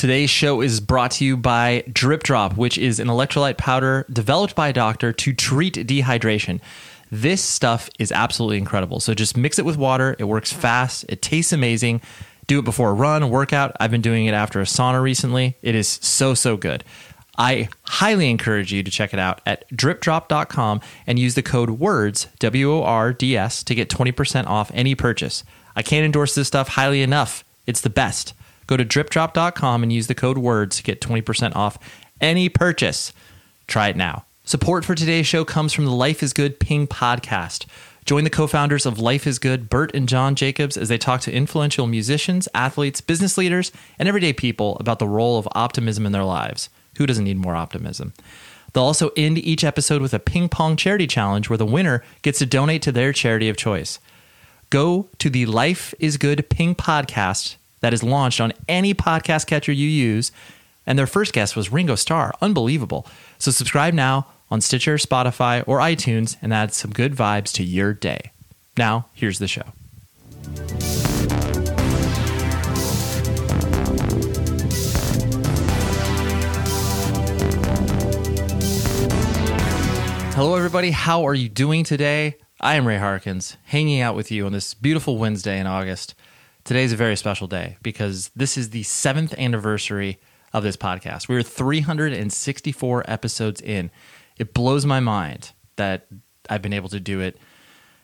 Today's show is brought to you by Drip Drop, which is an electrolyte powder developed by a doctor to treat dehydration. This stuff is absolutely incredible. So just mix it with water. It works fast. It tastes amazing. Do it before a run, workout. I've been doing it after a sauna recently. It is so, so good. I highly encourage you to check it out at dripdrop.com and use the code WORDS, W O R D S, to get 20% off any purchase. I can't endorse this stuff highly enough. It's the best. Go to dripdrop.com and use the code WORDS to get 20% off any purchase. Try it now. Support for today's show comes from the Life is Good Ping podcast. Join the co founders of Life is Good, Bert and John Jacobs, as they talk to influential musicians, athletes, business leaders, and everyday people about the role of optimism in their lives. Who doesn't need more optimism? They'll also end each episode with a ping pong charity challenge where the winner gets to donate to their charity of choice. Go to the Life is Good Ping podcast that is launched on any podcast catcher you use. And their first guest was Ringo Starr. Unbelievable. So subscribe now on Stitcher, Spotify, or iTunes and add some good vibes to your day. Now, here's the show. Hello, everybody. How are you doing today? I am Ray Harkins, hanging out with you on this beautiful Wednesday in August. Today's a very special day because this is the seventh anniversary of this podcast. We're 364 episodes in. It blows my mind that I've been able to do it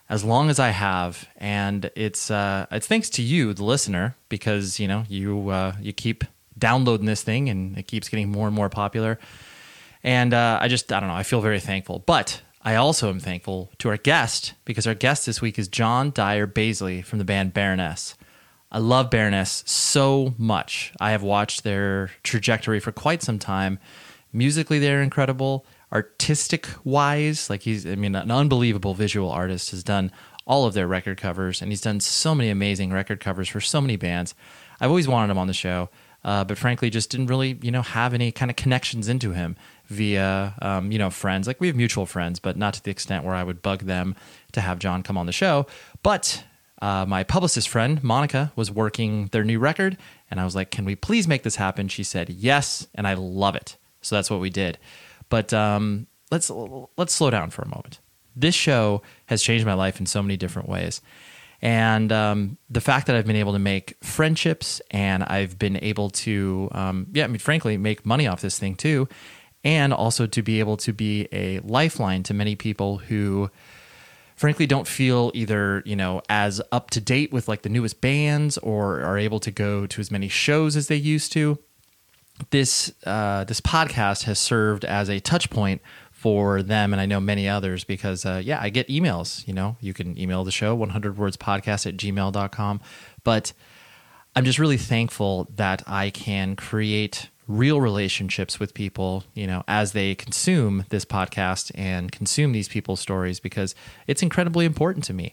as long as I have, and it's uh, it's thanks to you, the listener, because you know you uh, you keep downloading this thing and it keeps getting more and more popular. And uh, I just I don't know I feel very thankful, but I also am thankful to our guest because our guest this week is John Dyer Baizley from the band Baroness. I love Baroness so much. I have watched their trajectory for quite some time. Musically, they're incredible. Artistic wise, like he's, I mean, an unbelievable visual artist has done all of their record covers, and he's done so many amazing record covers for so many bands. I've always wanted him on the show, uh, but frankly, just didn't really, you know, have any kind of connections into him via, um, you know, friends. Like we have mutual friends, but not to the extent where I would bug them to have John come on the show. But uh, my publicist friend Monica was working their new record, and I was like, "Can we please make this happen?" She said yes, and I love it. So that's what we did. But um, let's let's slow down for a moment. This show has changed my life in so many different ways, and um, the fact that I've been able to make friendships and I've been able to, um, yeah, I mean, frankly, make money off this thing too, and also to be able to be a lifeline to many people who frankly don't feel either you know as up to date with like the newest bands or are able to go to as many shows as they used to. This uh, this podcast has served as a touch point for them and i know many others because uh, yeah i get emails you know. You can email the show 100 words podcast at gmail.com but i'm just really thankful that i can create real relationships with people, you know, as they consume this podcast and consume these people's stories because it's incredibly important to me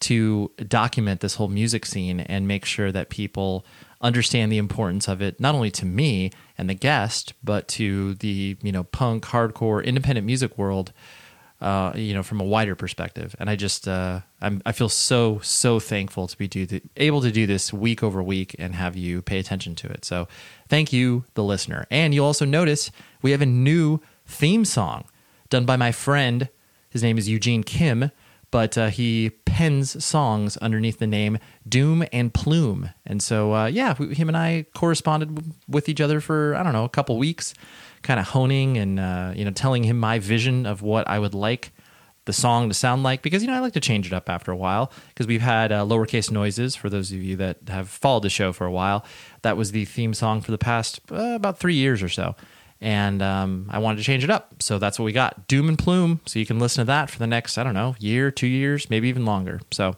to document this whole music scene and make sure that people understand the importance of it not only to me and the guest but to the, you know, punk, hardcore, independent music world uh, you know, from a wider perspective. And I just, uh, I'm, I feel so, so thankful to be do the, able to do this week over week and have you pay attention to it. So thank you, the listener. And you'll also notice we have a new theme song done by my friend. His name is Eugene Kim, but uh, he pens songs underneath the name Doom and Plume. And so, uh, yeah, we, him and I corresponded with each other for, I don't know, a couple weeks kind of honing and uh, you know telling him my vision of what I would like the song to sound like because you know I like to change it up after a while because we've had uh, lowercase noises for those of you that have followed the show for a while. That was the theme song for the past uh, about three years or so, and um, I wanted to change it up. So that's what we got Doom and Plume. So you can listen to that for the next, I don't know, year, two years, maybe even longer. So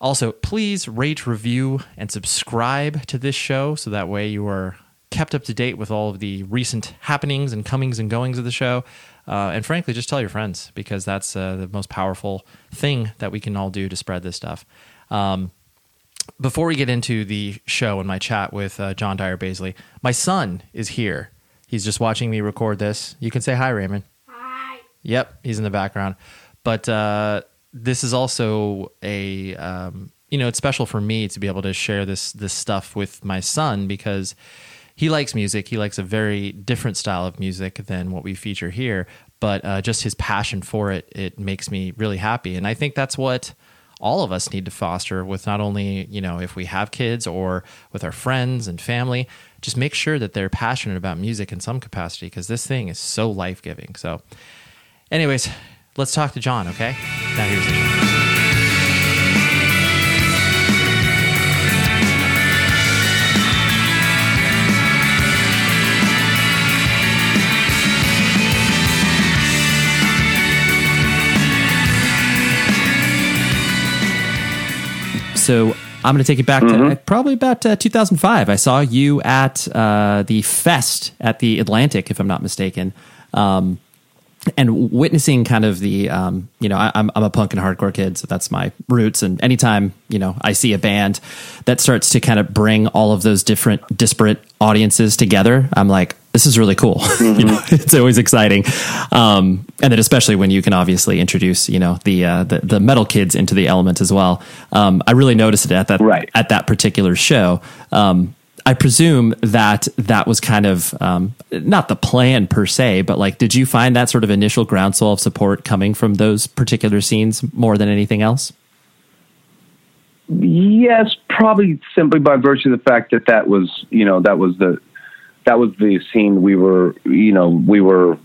also, please rate, review, and subscribe to this show so that way you are kept up to date with all of the recent happenings and comings and goings of the show. Uh, and frankly, just tell your friends because that's uh, the most powerful thing that we can all do to spread this stuff. Um, before we get into the show and my chat with uh, John Dyer Baizley, my son is here. He's just watching me record this. You can say hi, Raymond. Hi. Yep, he's in the background. But uh, this is also a um, you know it's special for me to be able to share this this stuff with my son because he likes music. He likes a very different style of music than what we feature here. But uh, just his passion for it, it makes me really happy. And I think that's what all of us need to foster with not only, you know, if we have kids or with our friends and family, just make sure that they're passionate about music in some capacity because this thing is so life giving. So, anyways, let's talk to John, okay? Now here's So I'm going to take it back to probably about uh, 2005. I saw you at uh, the fest at the Atlantic, if I'm not mistaken. Um, and witnessing kind of the, um, you know, I, I'm, I'm a punk and hardcore kid, so that's my roots. And anytime, you know, I see a band that starts to kind of bring all of those different disparate audiences together, I'm like, this is really cool. you know, it's always exciting. Um, and then especially when you can obviously introduce, you know, the, uh, the, the metal kids into the element as well. Um, I really noticed it at that, Right. at that particular show. I presume that that was kind of um, not the plan per se, but like, did you find that sort of initial groundswell of support coming from those particular scenes more than anything else? Yes, probably simply by virtue of the fact that that was, you know, that was the that was the scene we were, you know, we were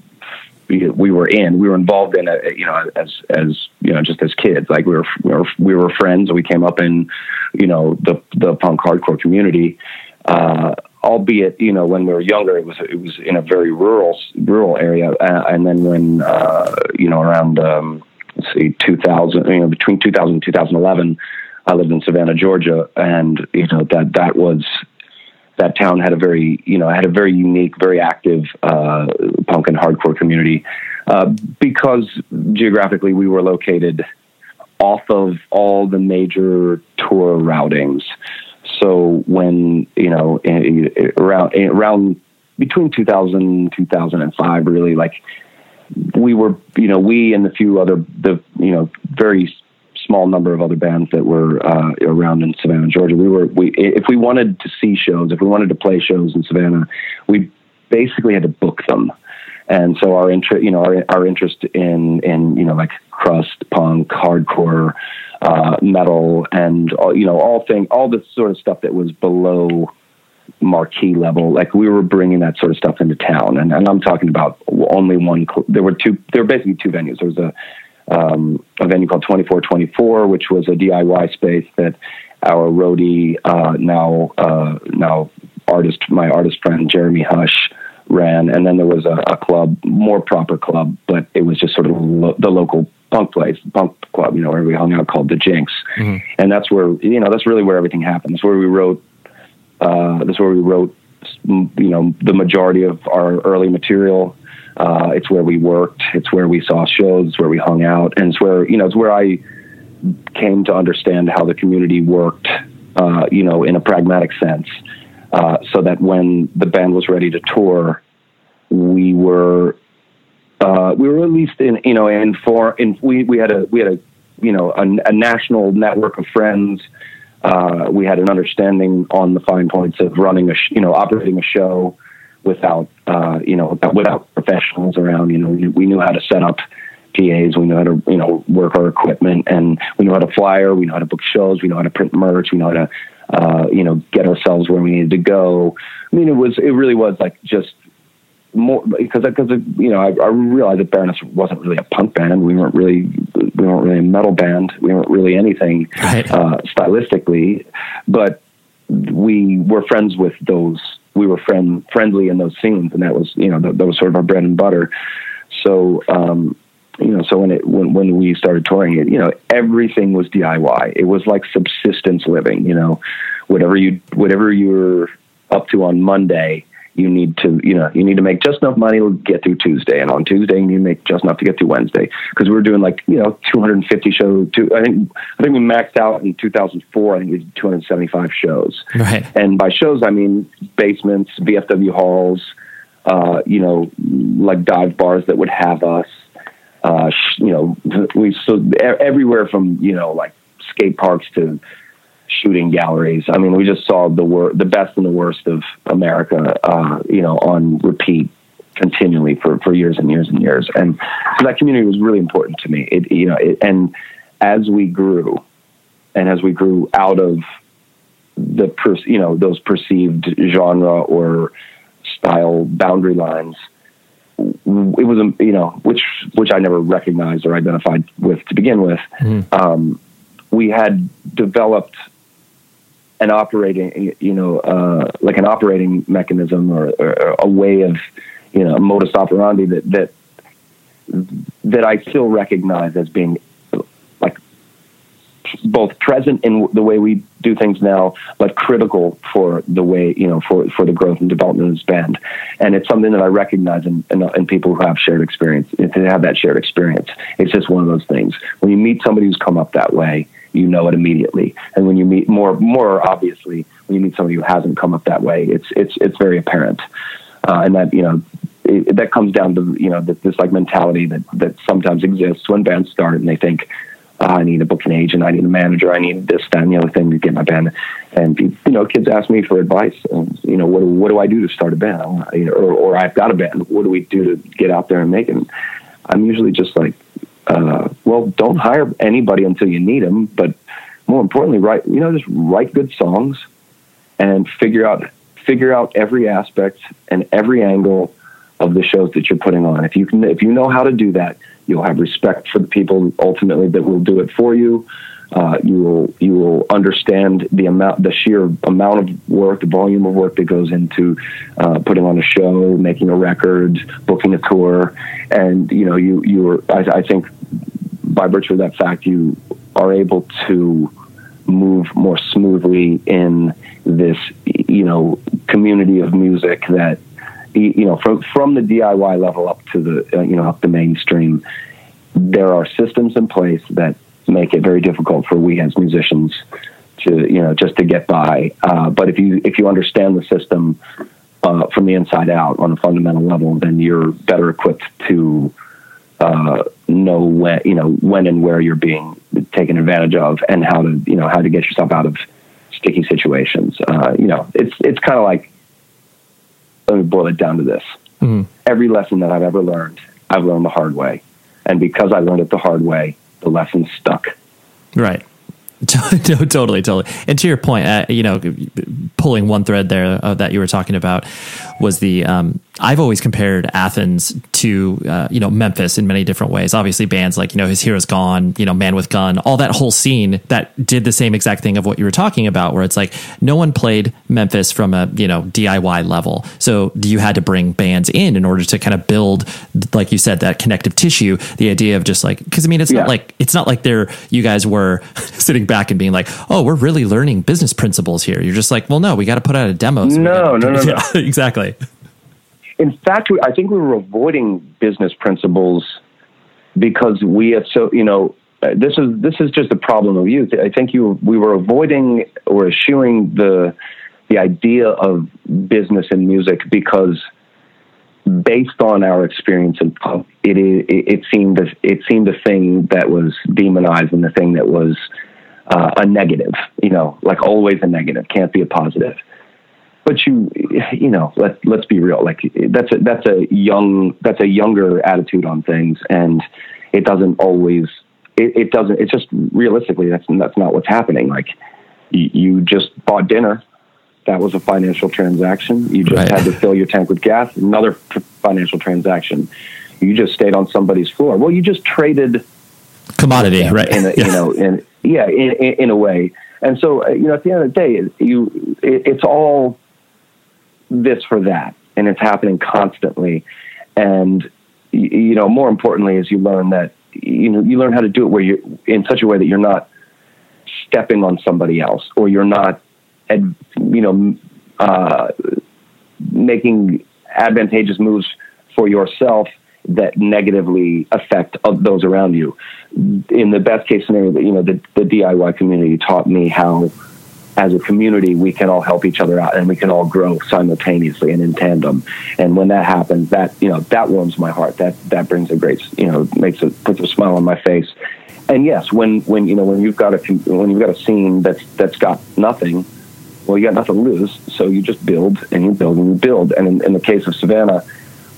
we, we were in. We were involved in it, you know, as as you know, just as kids. Like we were we were we were friends. We came up in, you know, the the punk hardcore community. Uh, albeit, you know, when we were younger, it was it was in a very rural rural area, uh, and then when uh, you know around um, let's see, 2000, you know, between 2000 and 2011, I lived in Savannah, Georgia, and you know that that was that town had a very you know had a very unique, very active uh, punk and hardcore community. Uh, because geographically we were located off of all the major tour routings. So when you know in, in- around eh, around between 2000 2005 really like we were you know we and the few other the you know very small number of other bands that were uh, around in Savannah, Georgia. We were we if we wanted to see shows, if we wanted to play shows in Savannah, we basically had to book them. And so our interest, you know, our our interest in in you know like crust, punk, hardcore, uh, metal, and all, you know all thing, all the sort of stuff that was below marquee level. Like we were bringing that sort of stuff into town, and, and I'm talking about only one. There were two. There were basically two venues. There was a um, a venue called 2424, which was a DIY space that our roadie uh, now uh, now artist my artist friend Jeremy Hush ran, and then there was a, a club, more proper club, but it was just sort of lo- the local punk place, punk club, you know, where we hung out called the Jinx, and that's where you know that's really where everything happened. That's where we wrote uh, that's where we wrote, you know, the majority of our early material. Uh, it's where we worked. It's where we saw shows. It's where we hung out, and it's where you know it's where I came to understand how the community worked. Uh, you know, in a pragmatic sense, uh, so that when the band was ready to tour, we were uh, we were at least in you know in for in we we had a we had a you know a, a national network of friends. Uh, we had an understanding on the fine points of running a sh- you know operating a show without uh, you know without professionals around. You know we, we knew how to set up PAs. We know how to you know work our equipment, and we know how to flyer. We know how to book shows. We know how to print merch. We know how to uh, you know get ourselves where we needed to go. I mean, it was it really was like just more because because you know I, I realized that Baroness wasn't really a punk band. We weren't really we weren't really a metal band. We weren't really anything Right. uh, stylistically, but we were friends with those we were friend friendly in those scenes, and that was you know that, that was sort of our bread and butter. So um, you know, so when it when when we started touring it, you know, everything was DIY. It was like subsistence living. You know, whatever you whatever you were up to on Monday, you need to you know you need to make just enough money to get through Tuesday, and on Tuesday you need to make just enough to get through Wednesday because we were doing like you know 250 shows. Two, I think I think we maxed out in 2004. I think we did 275 shows. Right. And by shows I mean basements, VFW halls, uh, you know, like dive bars that would have us. Uh, you know, we so everywhere from you know like skate parks to shooting galleries. I mean, we just saw the wor- the best and the worst of America, uh, you know, on repeat continually for, for years and years and years. And so that community was really important to me. It, you know, it, and as we grew and as we grew out of the, per, you know, those perceived genre or style boundary lines, it was, you know, which, which I never recognized or identified with to begin with. Mm. Um, we had developed an operating, you know, uh, like an operating mechanism or, or, a way of, you know, modus operandi that that that I still recognize as being both present in the way we do things now, but critical for the way you know for for the growth and development of this band. And it's something that I recognize in, in, in people who have shared experience. If they have that shared experience, it's just one of those things. When you meet somebody who's come up that way you know it immediately. And when you meet more, more obviously, when you meet somebody who hasn't come up that way, it's it's it's very apparent. Uh, and that you know it, that comes down to you know this, this, like mentality that that sometimes exists when bands start and they think. Oh, I need a booking agent. I need a manager. I need this, that, and the other thing to get my band. And you know, kids ask me for advice. And, you know, what what do I do to start a band? or, or I've got a band. What do we do to get out there and make it? I'm usually just like, uh, well, don't hire anybody until you need them, but more importantly, write you know just write good songs and figure out figure out every aspect and every angle of the shows that you're putting on. If you can, if you know how to do that, you'll have respect for the people ultimately that will do it for you. Uh, you will you will understand the amount, the sheer amount of work, the volume of work that goes into uh, putting on a show, making a record, booking a tour, and you know you you are. I, I think by virtue of that fact, you are able to move more smoothly in this you know community of music that you know from from the DIY level up to the uh, you know up the mainstream. There are systems in place that make it very difficult for we as musicians to you know just to get by. Uh, but if you if you understand the system uh, from the inside out on a fundamental level, then you're better equipped to uh, know when you know when and where you're being taken advantage of, and how to you know how to get yourself out of sticky situations. Uh, you know, it's it's kind of like let me boil it down to this: mm-hmm. every lesson that I've ever learned, I've learned the hard way, and because I learned it the hard way, the lesson stuck. Right. no, totally, totally. And to your point, uh, you know, pulling one thread there uh, that you were talking about was the um, I've always compared Athens to uh, you know Memphis in many different ways. Obviously, bands like you know His Hero's Gone, you know Man with Gun, all that whole scene that did the same exact thing of what you were talking about, where it's like no one played Memphis from a you know DIY level, so you had to bring bands in in order to kind of build, like you said, that connective tissue. The idea of just like because I mean it's yeah. not like it's not like they're you guys were sitting back and being like, oh, we're really learning business principles here. You're just like, well, no, we got to put out a demo. So no, no, no, no, exactly. In fact, I think we were avoiding business principles because we have so you know uh, this is this is just a problem of youth. I think you we were avoiding or eschewing the the idea of business and music because based on our experience in punk, it, it, it seemed it seemed a thing that was demonized and the thing that was uh, a negative. You know, like always a negative, can't be a positive but you you know let let's be real. Like that's a that's a young that's a younger attitude on things. And it doesn't always it, it doesn't it's just realistically that's that's not what's happening. Like you, you just bought dinner. That was a financial transaction. You just right. had to fill your tank with gas. Another financial transaction. You just stayed on somebody's floor. Well you just traded commodity right. in a, yeah. you know in yeah in, in, in a way. And so uh, you know at the end of the day you it, it's all this for that, and it's happening constantly. And you know, more importantly, is you learn that you know you learn how to do it where you in such a way that you're not stepping on somebody else or you're not, you know, uh, making advantageous moves for yourself that negatively affect those around you. In the best case scenario, that you know, the, the DIY community taught me how, as a community, we can all help each other out and we can all grow simultaneously and in tandem. And when that happens, that you know, that warms my heart. That that brings a great, you know, makes it puts a smile on my face. And yes, when when you know when you've got a when you've got a scene that's that's got nothing, well, you got nothing to lose, so you just build and you build and you build. And in, in the case of Savannah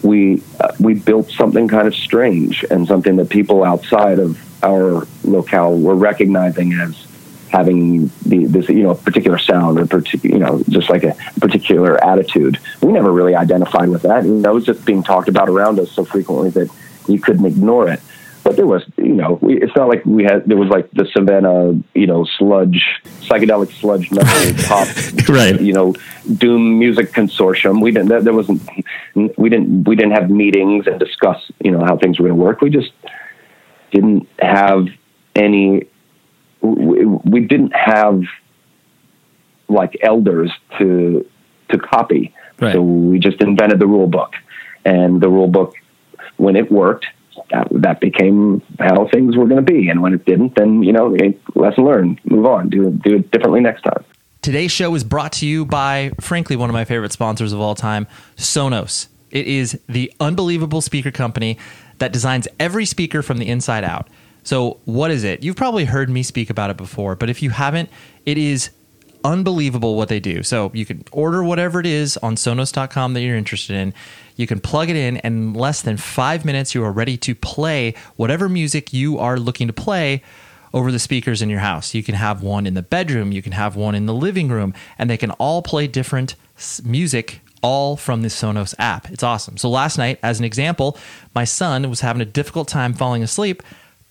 we uh, we built something kind of strange and something that people outside of our locale were recognizing as having the, this you know particular sound or particular you know just like a particular attitude. We never really identified with that. And that was just being talked about around us so frequently that you couldn't ignore it but there was, you know, we, it's not like we had, there was like the Savannah, you know, sludge, psychedelic sludge metal pop, right. you know, doom music consortium. We didn't, there, there wasn't, we didn't, we didn't have meetings and discuss, you know, how things were going to work. We just didn't have any, we, we didn't have like elders to, to copy. Right. So we just invented the rule book and the rule book, when it worked, that that became how things were going to be. And when it didn't, then you know, lesson learned. Move on. Do do it differently next time. Today's show is brought to you by, frankly, one of my favorite sponsors of all time, Sonos. It is the unbelievable speaker company that designs every speaker from the inside out. So, what is it? You've probably heard me speak about it before, but if you haven't, it is unbelievable what they do. So, you can order whatever it is on sonos.com that you're interested in. You can plug it in, and in less than five minutes, you are ready to play whatever music you are looking to play over the speakers in your house. You can have one in the bedroom, you can have one in the living room, and they can all play different music all from the Sonos app. It's awesome. So last night, as an example, my son was having a difficult time falling asleep.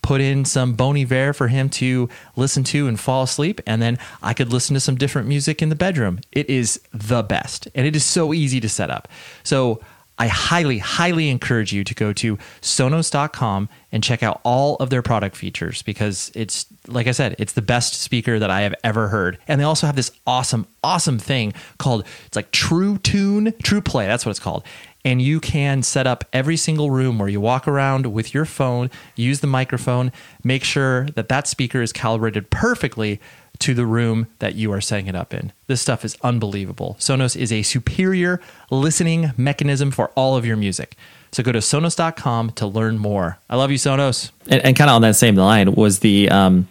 Put in some Bon Iver for him to listen to and fall asleep, and then I could listen to some different music in the bedroom. It is the best, and it is so easy to set up. So I highly, highly encourage you to go to Sonos.com and check out all of their product features because it's, like I said, it's the best speaker that I have ever heard. And they also have this awesome, awesome thing called, it's like True Tune, True Play. That's what it's called. And you can set up every single room where you walk around with your phone, use the microphone, make sure that that speaker is calibrated perfectly to the room that you are setting it up in. This stuff is unbelievable. Sonos is a superior listening mechanism for all of your music. So go to sonos.com to learn more. I love you, Sonos. And, and kind of on that same line was the um,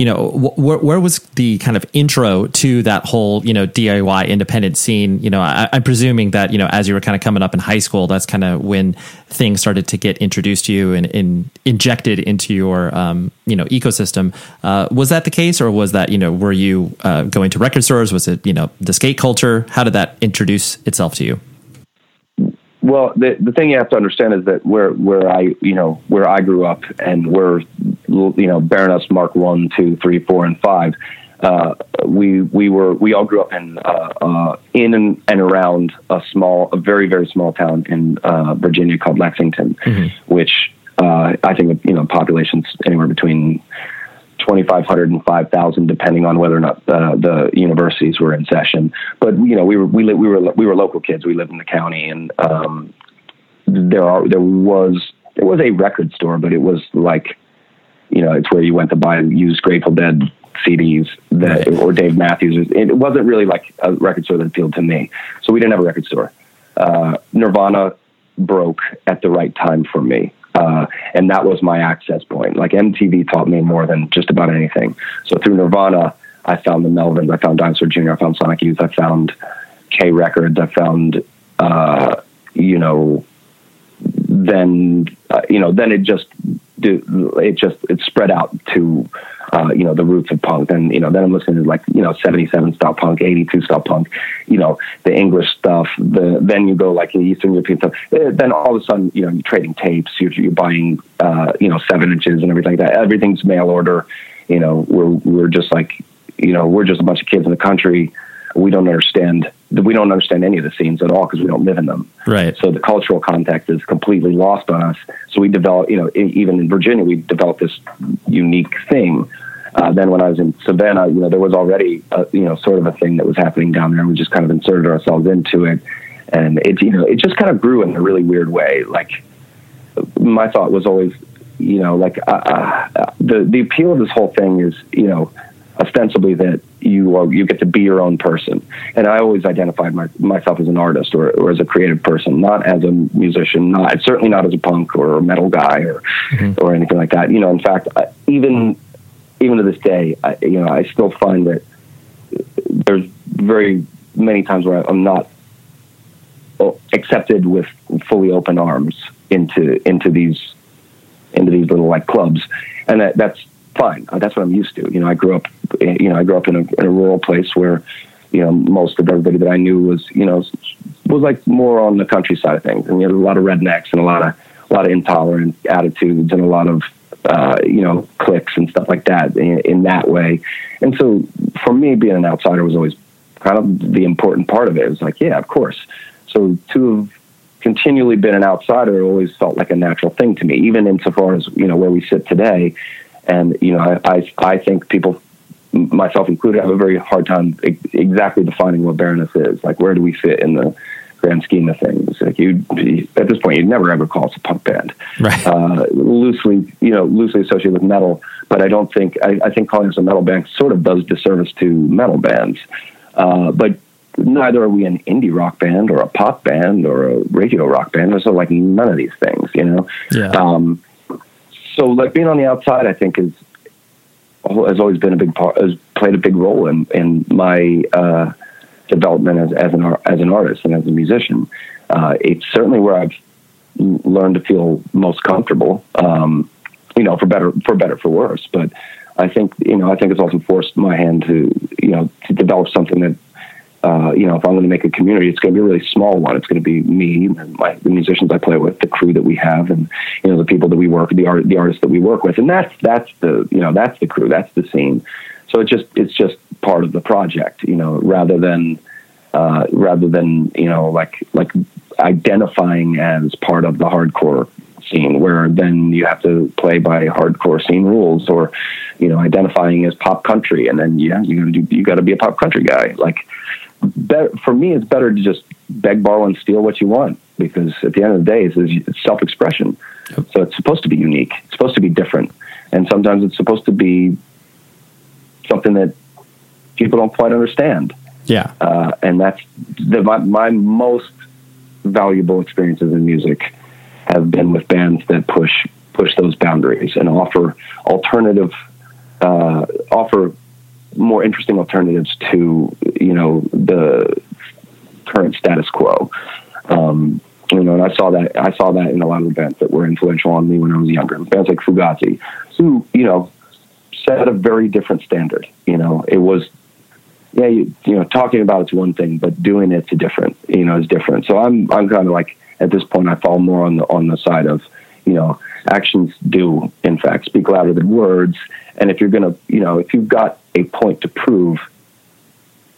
you know, wh- where was the kind of intro to that whole, you know, DIY independent scene? You know, I, am presuming that, you know, as you were kind of coming up in high school, that's kind of when things started to get introduced to you and, and injected into your, um, you know, ecosystem. Uh, was that the case or was that, you know, were you uh, going to record stores? Was it, you know, the skate culture? How did that introduce itself to you? Well, the the thing you have to understand is that where where I you know where I grew up and where you know Baroness Mark one, two, three, four, and five. Uh, we we were we all grew up in uh, uh, in and, and, around a small, a very very small town in uh, Virginia called Lexington, mm-hmm. which uh, I think you know populations anywhere between 2,500 and 5,000, depending on whether or not uh, the universities were in session. But you know, we were we, li- we were we were local kids. We lived in the county, and um, there are there was there was a record store, but it was like you know, it's where you went to buy used Grateful Dead CDs that or Dave Matthews. It wasn't really like a record store that appealed to me, so we didn't have a record store. Uh, Nirvana broke at the right time for me. Uh, and that was my access point. Like MTV taught me more than just about anything. So through Nirvana, I found the Melvins, I found Dinosaur Jr., I found Sonic Youth, I found K Records, I found, uh, you know, then, uh, you know, then it just, it just, it spread out to, uh, you know, the roots of punk. And, you know, then I'm listening to like, you know, 77 style punk, 82 style punk, you know, the English stuff. The, then you go like the Eastern European stuff. Eh, then all of a sudden, you know, you're trading tapes, you're, you're buying, uh, you know, seven inches and everything like that. Everything's mail order. You know, we're, we're just like, you know, we're just a bunch of kids in the country we don't understand we don't understand any of the scenes at all because we don't live in them. Right. So the cultural context is completely lost on us. So we develop, you know, even in Virginia, we developed this unique thing. Uh, then when I was in Savannah, you know, there was already, a, you know, sort of a thing that was happening down there. And we just kind of inserted ourselves into it. And it, you know, it just kind of grew in a really weird way. Like my thought was always, you know, like uh, uh, the, the appeal of this whole thing is, you know, ostensibly that you are you get to be your own person. And I always identified my, myself as an artist or, or as a creative person, not as a musician, not certainly not as a punk or a metal guy or mm-hmm. or anything like that. You know, in fact, I, even even to this day, I, you know, I still find that there's very many times where I'm not accepted with fully open arms into into these into these little like clubs, and that, that's fine. Uh, that's what I'm used to. You know, I grew up, you know, I grew up in a, in a rural place where, you know, most of everybody that I knew was, you know, was like more on the countryside of things, and you a lot of rednecks and a lot of a lot of intolerant attitudes and a lot of uh, you know cliques and stuff like that in, in that way. And so for me, being an outsider was always kind of the important part of it. It was like, yeah, of course. So to have continually been an outsider always felt like a natural thing to me, even insofar as you know where we sit today. And you know, I I, I think people, myself included, have a very hard time exactly defining what Baroness is. Like, where do we fit in the grand scheme of things? Like you, at this point, you'd never ever call us a punk band, right? Uh, loosely, you know, loosely associated with metal. But I don't think I, I think calling us a metal band sort of does disservice to metal bands. Uh, but neither are we an indie rock band or a pop band or a radio rock band. There's so like none of these things, you know. Yeah. Um, so like being on the outside, I think is has always been a big part, has played a big role in in my uh, development as as an as an artist and as a musician. Uh, it's certainly where I've learned to feel most comfortable. Um, you know, for better for better for worse, but. I think you know. I think it's also forced my hand to you know to develop something that uh, you know, if I'm going to make a community, it's going to be a really small one. It's going to be me and my, the musicians I play with, the crew that we have, and you know, the people that we work, the art, the artists that we work with, and that's that's the you know that's the crew, that's the scene. So it just it's just part of the project, you know, rather than uh, rather than you know like like identifying as part of the hardcore scene where then you have to play by hardcore scene rules or you know identifying as pop country and then yeah you got to do you got to be a pop country guy like better, for me, it's better to just beg, borrow, and steal what you want because at the end of the day, it's, it's self expression. Yep. So it's supposed to be unique. It's supposed to be different, and sometimes it's supposed to be something that people don't quite understand. Yeah, uh, and that's the, my, my most valuable experiences in music have been with bands that push push those boundaries and offer alternative uh, offer more interesting alternatives to you know the current status quo. Um, you know, and I saw that I saw that in a lot of bands that were influential on me when I was younger. Bands like Fugazi, who you know set a very different standard. You know, it was yeah, you, you know, talking about it's one thing, but doing it's a different. You know, is different. So I'm I'm kind of like at this point I fall more on the on the side of you know actions do in fact speak louder than words and if you're going to, you know, if you've got a point to prove,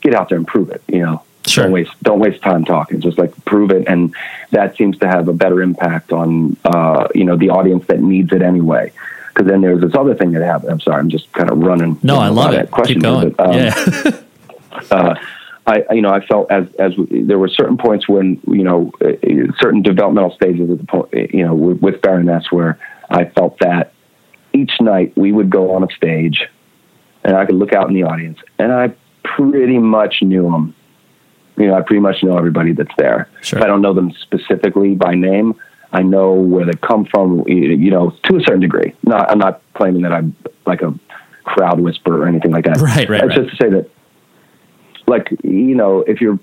get out there and prove it. You know, sure. don't waste don't waste time talking. Just like prove it, and that seems to have a better impact on uh, you know the audience that needs it anyway. Because then there's this other thing that happened. I'm sorry, I'm just kind of running. No, I love it. Question Keep going. um, yeah. uh, I, you know, I felt as as there were certain points when you know uh, certain developmental stages of the point, you know, with, with Baroness where I felt that each night we would go on a stage and I could look out in the audience and I pretty much knew them. You know, I pretty much know everybody that's there. Sure. If I don't know them specifically by name, I know where they come from, you know, to a certain degree. Not, I'm not claiming that I'm like a crowd whisperer or anything like that. Right, right. It's right. just to say that, like, you know, if you're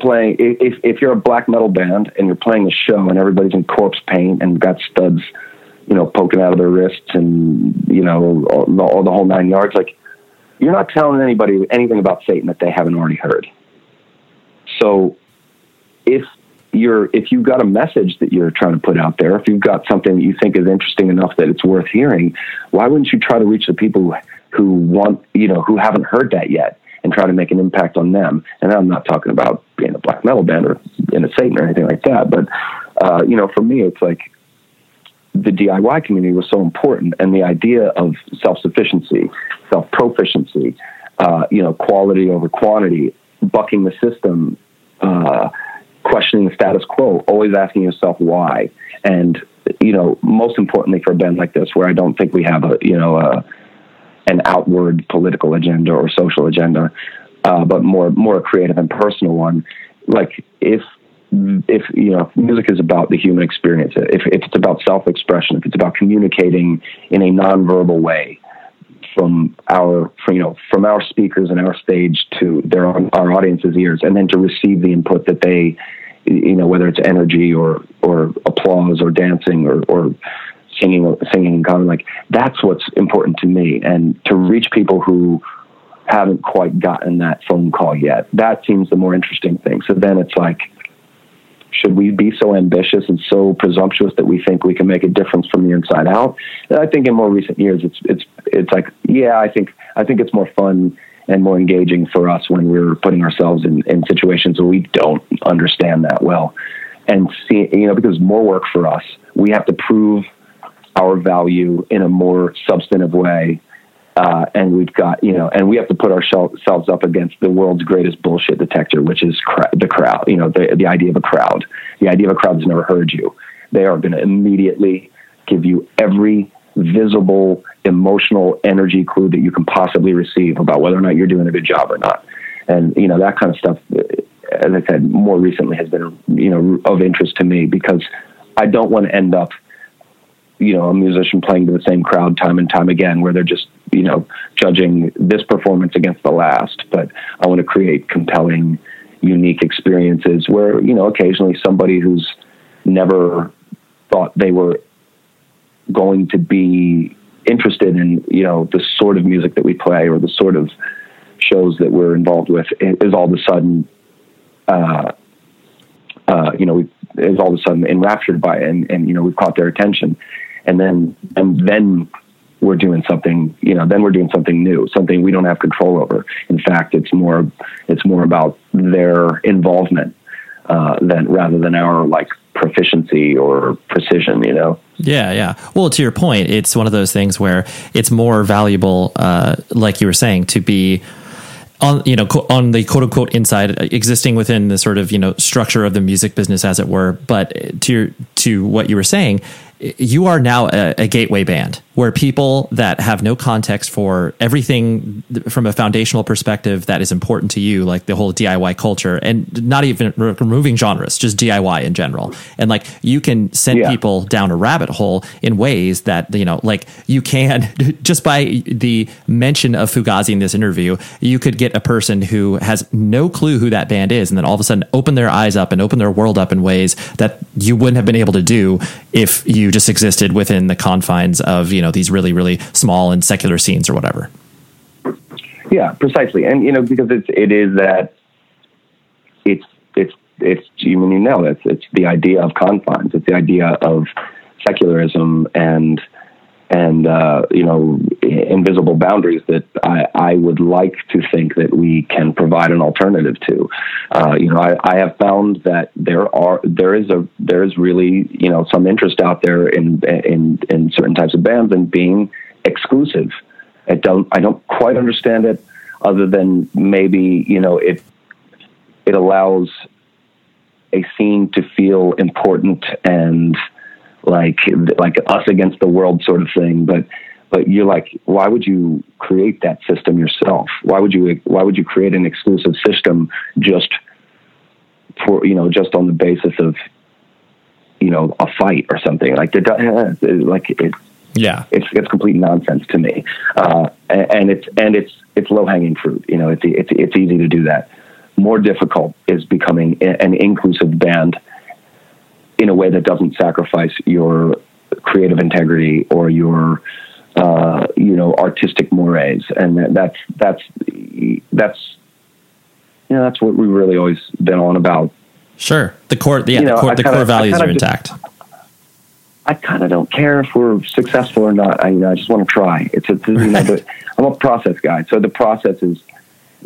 playing, if, if you're a black metal band and you're playing a show and everybody's in corpse paint and got studs you know, poking out of their wrists and, you know, all, all the whole nine yards. Like, you're not telling anybody anything about Satan that they haven't already heard. So if you're, if you've got a message that you're trying to put out there, if you've got something that you think is interesting enough that it's worth hearing, why wouldn't you try to reach the people who want, you know, who haven't heard that yet? And try to make an impact on them. And I'm not talking about being a black metal band or in a Satan or anything like that, but uh, you know, for me, it's like the DIY community was so important, and the idea of self sufficiency, self proficiency, uh, you know, quality over quantity, bucking the system, uh, questioning the status quo, always asking yourself why, and you know, most importantly for a band like this, where I don't think we have a you know a, an outward political agenda or social agenda, uh, but more more a creative and personal one. Like if if you know music is about the human experience if, if it's about self-expression if it's about communicating in a nonverbal way from our from, you know from our speakers and our stage to their our audience's ears and then to receive the input that they you know whether it's energy or or applause or dancing or or singing singing in common like that's what's important to me. And to reach people who haven't quite gotten that phone call yet that seems the more interesting thing. So then it's like should we be so ambitious and so presumptuous that we think we can make a difference from the inside out? And I think in more recent years, it's it's it's like, yeah, I think I think it's more fun and more engaging for us when we're putting ourselves in, in situations where we don't understand that well, and see, you know, because more work for us, we have to prove our value in a more substantive way uh, and we've got, you know, and we have to put ourselves up against the world's greatest bullshit detector, which is cra- the crowd, you know, the, the idea of a crowd. The idea of a crowd has never heard you. They are going to immediately give you every visible emotional energy clue that you can possibly receive about whether or not you're doing a good job or not. And, you know, that kind of stuff, as I said, more recently has been, you know, of interest to me because I don't want to end up – you know a musician playing to the same crowd time and time again where they're just you know judging this performance against the last. But i want to create compelling unique experiences where you know occasionally somebody who's never thought they were going to be interested in you know the sort of music that we play or the sort of shows that we're involved with is all of a sudden uh, uh, you know, is all of a sudden enraptured by it, and, and you know, we've caught their attention. And then and then we're doing something you know then we're doing something new something we don't have control over. In fact it's more it's more about their involvement uh, than rather than our like proficiency or precision you know? Yeah yeah. Well to your point it's one of those things where it's more valuable uh, like you were saying to be on you know on the quote unquote inside uh, existing within the sort of you know structure of the music business as it were. But uh, to your, to what you were saying you are now a, a, gateway band where people that have no context for everything from a foundational perspective that is important to you, like the whole DIY culture, and not even removing genres, just DIY in general. And like you can send yeah. people down a rabbit hole in ways that, you know, like you can just by the mention of Fugazi in this interview, you could get a person who has no clue who that band is, and then all of a sudden open their eyes up and open their world up in ways that you wouldn't have been able to do if you just existed within the confines of you know these really really small and secular scenes or whatever. Yeah, precisely, and you know because it's it is that it's it's it's you mean you know it's it's the idea of confines. It's the idea of secularism and and uh, you know invisible boundaries that I, I, would like to think that we can provide an alternative to. Uh, you know, I, I, have found that there are there is a there is really you know some interest out there in in in certain types of bands and being exclusive. I don't I don't quite understand it, other than maybe you know it it allows a scene to feel important and like like us against the world sort of thing. But but you're like, why would you create that system yourself? Why would you why would you create an exclusive system just for you know just on the basis of you know a fight or something like the like it yeah it's it's complete nonsense to me uh, and, and it's and it's it's low hanging fruit you know it's it's it's easy to do that more difficult is becoming an inclusive band in a way that doesn't sacrifice your creative integrity or your uh, you know artistic mores. And that's that's that's you know that's what we've really always been on about. Sure. The core yeah, you know, the core, the kinda, core values are intact. Just, I kind of don't care if we're successful or not. I, you know, I just want to try. It's a, you know, but I'm a process guy, so the process is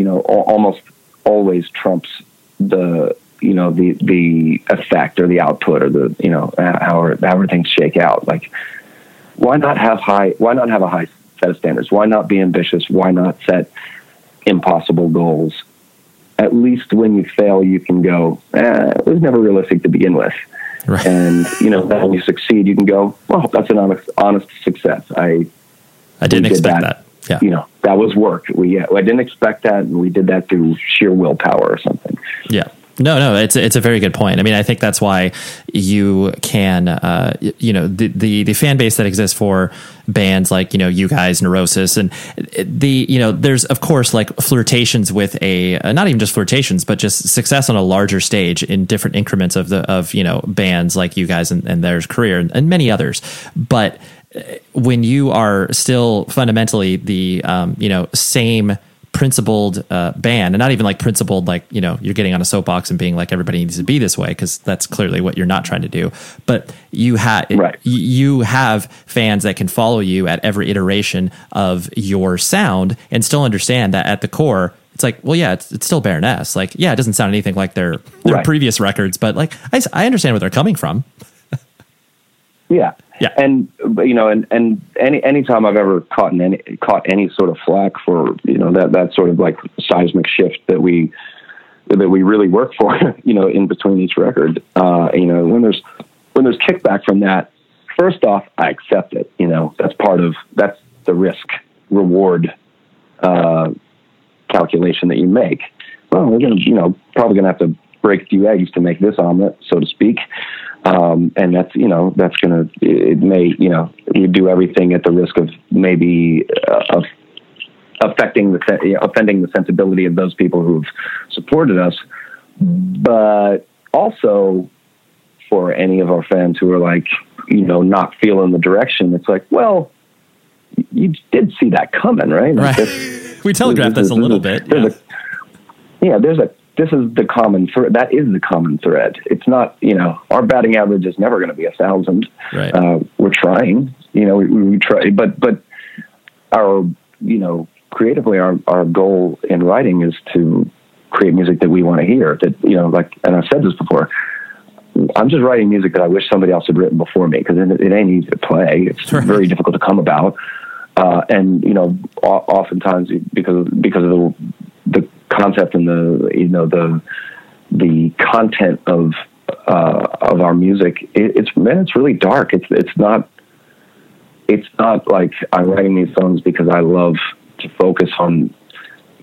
you know, almost always trumps the you know the the effect or the output or the you know how how things shake out. Like, why not have high? Why not have a high set of standards? Why not be ambitious? Why not set impossible goals? At least when you fail, you can go, eh, it was never realistic to begin with. Right. And you know, when you succeed, you can go, well, that's an honest, honest success. I I didn't did expect that. Yeah. you know, that was work. We I didn't expect that, and we did that through sheer willpower or something. Yeah. No, no, it's it's a very good point. I mean, I think that's why you can, uh, you know, the, the the fan base that exists for bands like you know you guys, Neurosis, and the you know, there's of course like flirtations with a uh, not even just flirtations, but just success on a larger stage in different increments of the of you know bands like you guys and, and their career and, and many others, but uh, when you are still fundamentally the um, you know same principled uh, band and not even like principled like you know you're getting on a soapbox and being like everybody needs to be this way because that's clearly what you're not trying to do but you have Right. you have fans that can follow you at every iteration of your sound and still understand that at the core it's like well yeah it's, it's still baroness like yeah it doesn't sound anything like their their Right. previous records but like I, I understand where they're coming from Yeah. Yeah. And you know, and and any any time I've ever caught any caught any sort of flack for you know that that sort of like seismic shift that we that we really work for, you know, in between each record, uh, you know, when there's when there's kickback from that, first off, I accept it. You know, that's part of that's the risk reward uh, calculation that you make. Well, we're gonna, you know, probably gonna have to break a few eggs to make this omelet, so to speak. Um, and that's, you know, that's gonna, it, it may, you know, we do everything at the risk of maybe uh, of affecting the, you know, offending the sensibility of those people who've supported us. But also for any of our fans who are like, you know, not feeling the direction, it's like, well, you did see that coming, right? Like, right we telegraphed this a little bit yeah. a- yeah, there's a this is the common thread. That is the common thread. It's not you know our batting average is never going to be a thousand. Right. Uh, we're trying. You know, we, we try, but but our you know creatively our our goal in writing is to create music that we want to hear. That you know, like and I've said this before. I'm just writing music that I wish somebody else had written before me because it, it ain't easy to play. It's Right. very difficult to come about. Uh, and you know, oftentimes because because of the the concept and the you know the the content of uh, of our music, it, it's man, it's really dark. It's it's not it's not like I'm writing these songs because I love to focus on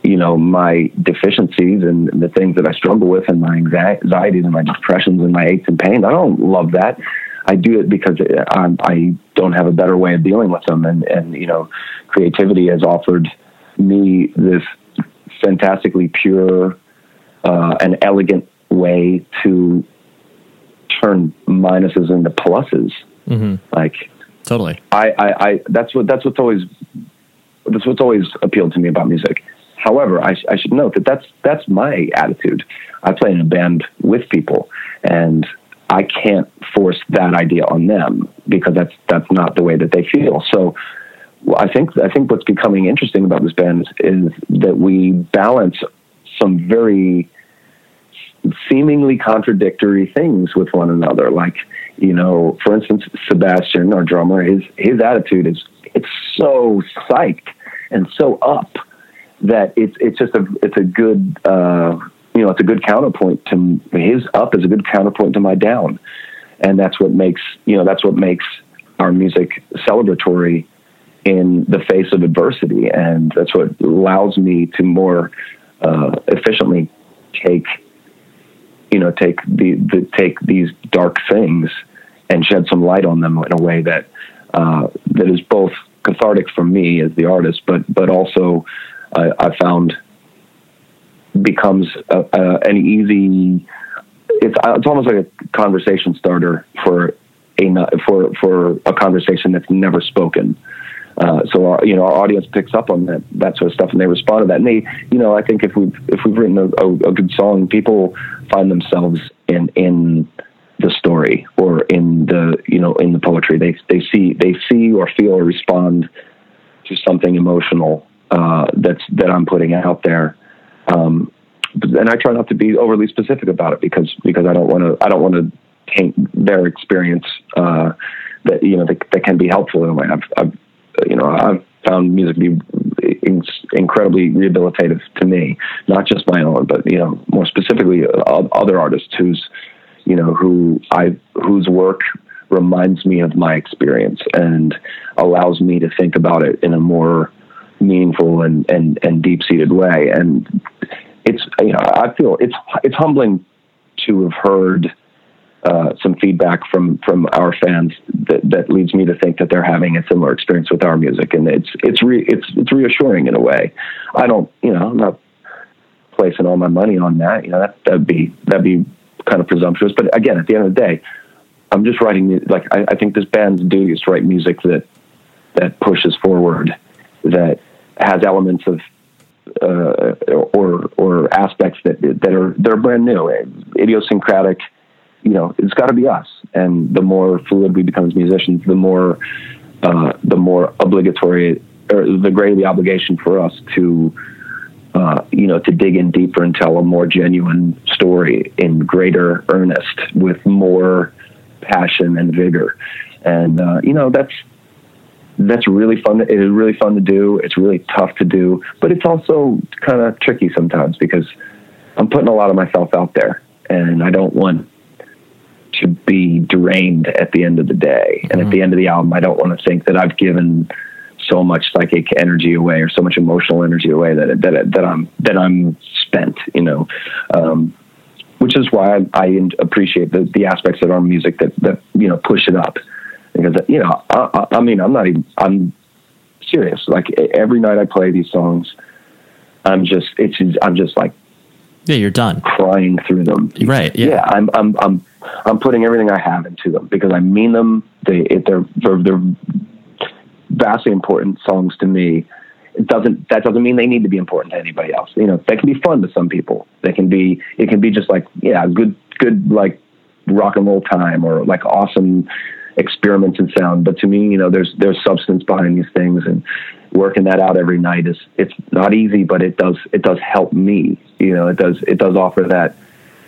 you know my deficiencies and the things that I struggle with and my anxieties and my depressions and my aches and pains. I don't love that. I do it because I, I don't have a better way of dealing with them, and and you know, creativity has offered me this fantastically pure uh, and elegant way to turn minuses into pluses. Mm-hmm. Like totally I, I, I, that's what that's what's always that's what's always appealed to me about music. However, I, I should note that that's that's my attitude. I play in a band with people, and I can't force that idea on them because that's that's not the way that they feel. So, I think I think what's becoming interesting about this band is that we balance some very seemingly contradictory things with one another. Like, you know, for instance, Sebastian, our drummer, his his attitude is it's so psyched and so up that it's it's just a it's a good uh, you know it's a good counterpoint to his up is a good counterpoint to my down, and that's what makes you know that's what makes our music celebratory in the face of adversity, and that's what allows me to more uh, efficiently take you know take the, the take these dark things and shed some light on them in a way that uh, that is both cathartic for me as the artist, but but also I, I found becomes a, a, an easy. It's it's almost like a conversation starter for a for for a conversation that's never spoken. Uh, so our, you know our audience picks up on that that sort of stuff and they respond to that. And they you know I think if we've if we've written a, a, a good song, people find themselves in in the story or in the you know in the poetry. They they see they see or feel or respond to something emotional uh, that's that I'm putting out there. Um, and I try not to be overly specific about it because because I don't want to I don't want to taint their experience uh, that you know that, that, can be helpful in a way. I've, I've you know I've found music to be incredibly rehabilitative to me, not just my own, but you know more specifically uh, other artists whose you know who I whose work reminds me of my experience and allows me to think about it in a more meaningful and and, and deep seated way. And it's you know I feel it's it's humbling to have heard uh, some feedback from from our fans that, that leads me to think that they're having a similar experience with our music, and it's it's re, it's it's reassuring in a way. I don't you know I'm not placing all my money on that. You know that that'd be that'd be kind of presumptuous. But again, at the end of the day, I'm just writing like I, I think this band's duty is to write music that that pushes forward, that has elements of uh, or or aspects that that are that are brand new, idiosyncratic. You know, it's got to be us. And the more fluid we become as musicians, the more uh, the more obligatory or the greater the obligation for us to uh, you know to dig in deeper and tell a more genuine story in greater earnest with more passion and vigor. And uh, you know that's that's really fun. It is really fun to do. It's really tough to do, but it's also kind of tricky sometimes because I'm putting a lot of myself out there, and I don't want to be drained at the end of the day. And mm-hmm. at the end of the album, I don't want to think that I've given so much psychic energy away or so much emotional energy away that that that I'm that I'm spent. You know. Um, which is why I, I appreciate the, the aspects of our music that, that you know push it up because you know I, I mean I'm not even I'm serious. Like every night I play these songs I'm just it's I'm just like yeah you're done. crying through them. Right yeah, yeah I'm I'm I'm I'm putting everything I have into them because I mean them. They they're they're, they're vastly important songs to me. It doesn't that doesn't mean they need to be important to anybody else. You know they can be fun to some people. They can be it can be just like yeah good good like rock and roll time or like awesome experiments in sound. But to me, you know, there's there's substance behind these things, and working that out every night is it's not easy, but it does it does help me. You know, it does it does offer that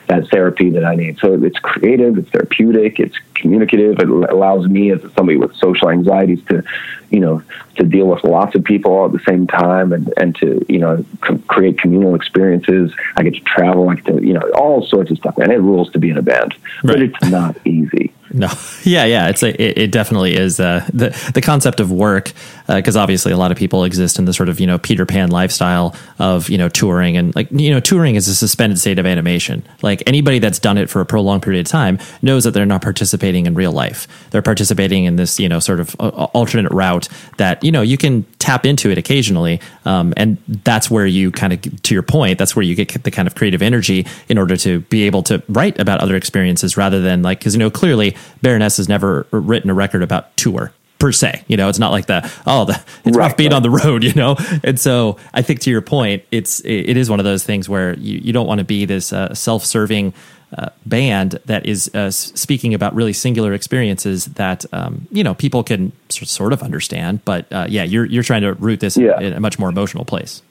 that therapy that I need. So it's creative, it's therapeutic, it's communicative. It allows me as somebody with social anxieties to, you know, to deal with lots of people all at the same time and, and to, you know, create communal experiences. I get to travel, I get to, you know, all sorts of stuff. And it rules to be in a band, right. but it's not easy. No, yeah, yeah. It's a, it, it definitely is uh, the the concept of work because uh, obviously a lot of people exist in the sort of you know Peter Pan lifestyle of you know touring and like you know touring is a suspended state of animation. Like anybody that's done it for a prolonged period of time knows that they're not participating in real life. They're participating in this you know sort of uh, alternate route that you know you can tap into it occasionally, um, and that's where you kind of to your point. That's where you get the kind of creative energy in order to be able to write about other experiences rather than like because you know clearly Baroness has never written a record about tour per se. You know, it's not like the oh, the, it's right, rough being right. on the road. You know, and so I think to your point, it's it is one of those things where you, you don't want to be this uh, self serving. Uh, band that is uh, speaking about really singular experiences that um, you know people can sort of understand, but uh, yeah, you're you're trying to root this yeah. in a much more emotional place.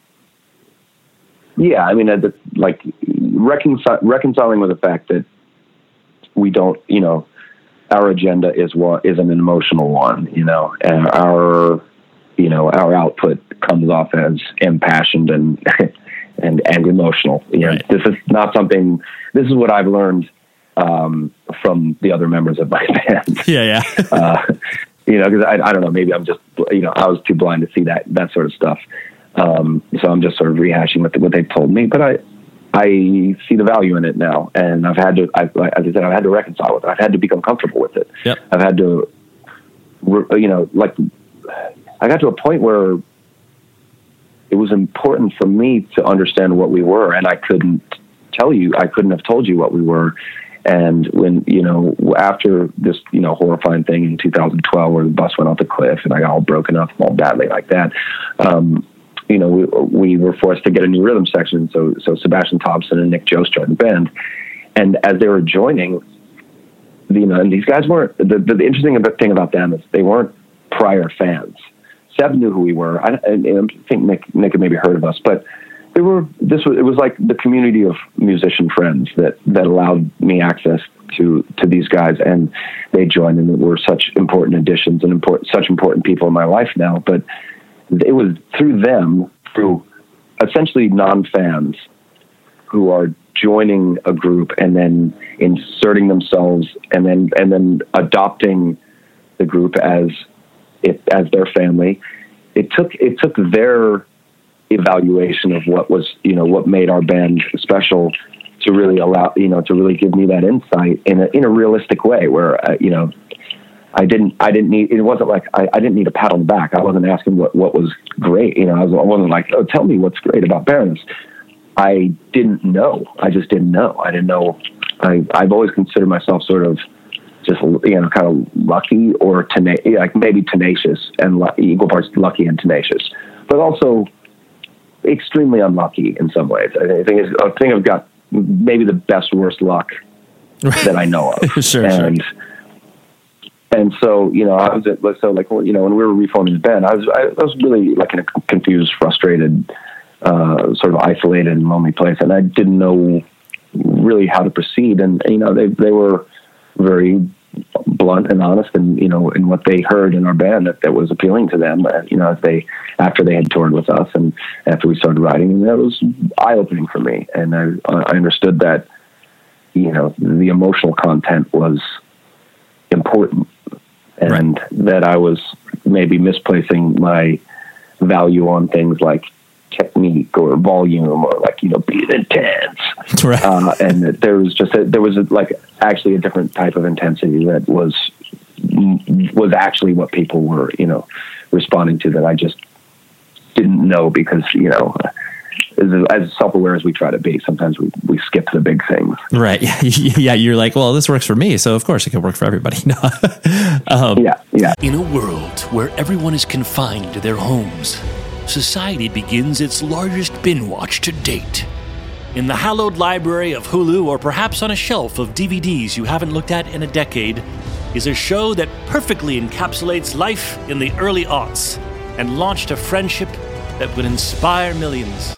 Yeah, I mean, like reconcil- reconciling with the fact that we don't, you know, our agenda is what is an emotional one, you know, and our, you know, our output comes off as impassioned and and and emotional. You know, right. this is not something. This is what I've learned um, from the other members of my band. Yeah, yeah. uh, you know, because I, I don't know, maybe I'm just you know I was too blind to see that that sort of stuff. Um, so I'm just sort of rehashing what, the, what they told me, but I I see the value in it now, and I've had to, I, as I said, I've had to reconcile with it. I've had to become comfortable with it. Yep. I've had to, you know, like I got to a point where it was important for me to understand what we were, and I couldn't tell you, I couldn't have told you what we were. And when you know, after this, you know, horrifying thing in 2012, where the bus went off the cliff and I got all broken up all badly like that, um, you know, we, we were forced to get a new rhythm section. So, so Sebastian Thompson and Nick Jost joined the band. And as they were joining, you know, and these guys weren't, the, the, the interesting thing about them is they weren't prior fans. Seb knew who we were. I, I, I think Nick, Nick had maybe heard of us, but they were this was it was like the community of musician friends that that allowed me access to to these guys and they joined and were such important additions and important such important people in my life now but it was through them through essentially non-fans who are joining a group and then inserting themselves and then and then adopting the group as it as their family. It took it took their evaluation of what was you know what made our band special to really allow you know to really give me that insight in a in a realistic way where uh, you know I didn't I didn't need it wasn't like I, I didn't need a pat on the back I wasn't asking what what was great you know I, was, I wasn't like oh tell me what's great about Baroness I didn't know I just didn't know I didn't know I I've always considered myself sort of just you know kind of lucky or tenacious like maybe tenacious and equal parts lucky and tenacious but also extremely unlucky in some ways. I think I think I've got maybe the best worst luck that I know of. sure, and, sure. And so, you know, I was at, so like, you know, when we were the band, I was, I, I was really like in a confused, frustrated, uh, sort of isolated and lonely place. And I didn't know really how to proceed. And, you know, they, they were very blunt and honest and you know in what they heard in our band that, that was appealing to them you know as they after they had toured with us and after we started writing and that was eye-opening for me and I, I understood that you know the emotional content was important and right. that I was maybe misplacing my value on things like technique or volume or like you know being intense right. uh, and there was just a, there was a, like actually a different type of intensity that was was actually what people were you know responding to that I just didn't know because you know as, as self-aware as we try to be. Sometimes we, we skip the big things. Right. Yeah you're like well this works for me so of course it can work for everybody. No. Um, yeah yeah. In a world where everyone is confined to their homes society begins its largest bin watch to date. In the hallowed library of Hulu, or perhaps on a shelf of DVDs you haven't looked at in a decade, is a show that perfectly encapsulates life in the early aughts and launched a friendship that would inspire millions.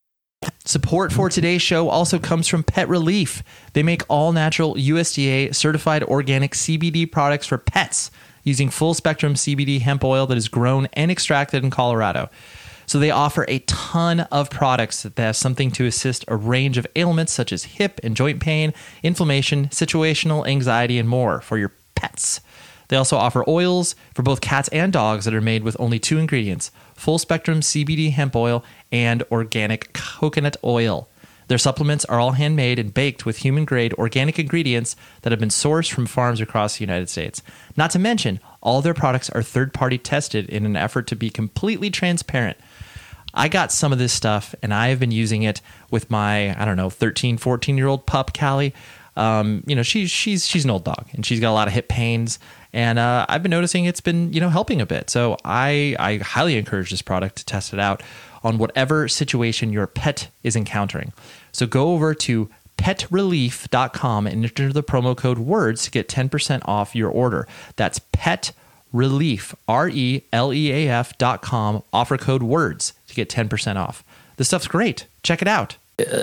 Support for today's show also comes from Petreleaf. They make all natural USDA certified organic CBD products for pets using full spectrum CBD hemp oil that is grown and extracted in Colorado. So they offer a ton of products that have something to assist a range of ailments such as hip and joint pain, inflammation, situational anxiety, and more for your pets. They also offer oils for both cats and dogs that are made with only two ingredients full spectrum CBD hemp oil and organic coconut oil. Their supplements are all handmade and baked with human grade organic ingredients that have been sourced from farms across the United States. Not to mention, all their products are third party tested in an effort to be completely transparent. I got some of this stuff and I have been using it with my, I don't know, 13, 14 year old pup, Callie. Um, you know, she's she's she's an old dog and she's got a lot of hip pains and uh, I've been noticing it's been you know helping a bit. So I I highly encourage this product to test it out on whatever situation your pet is encountering. So go over to petreleaf.com and enter the promo code words to get 10% off your order. That's petreleaf, R E L E A F.com, offer code words to get 10% off. This stuff's great. Check it out.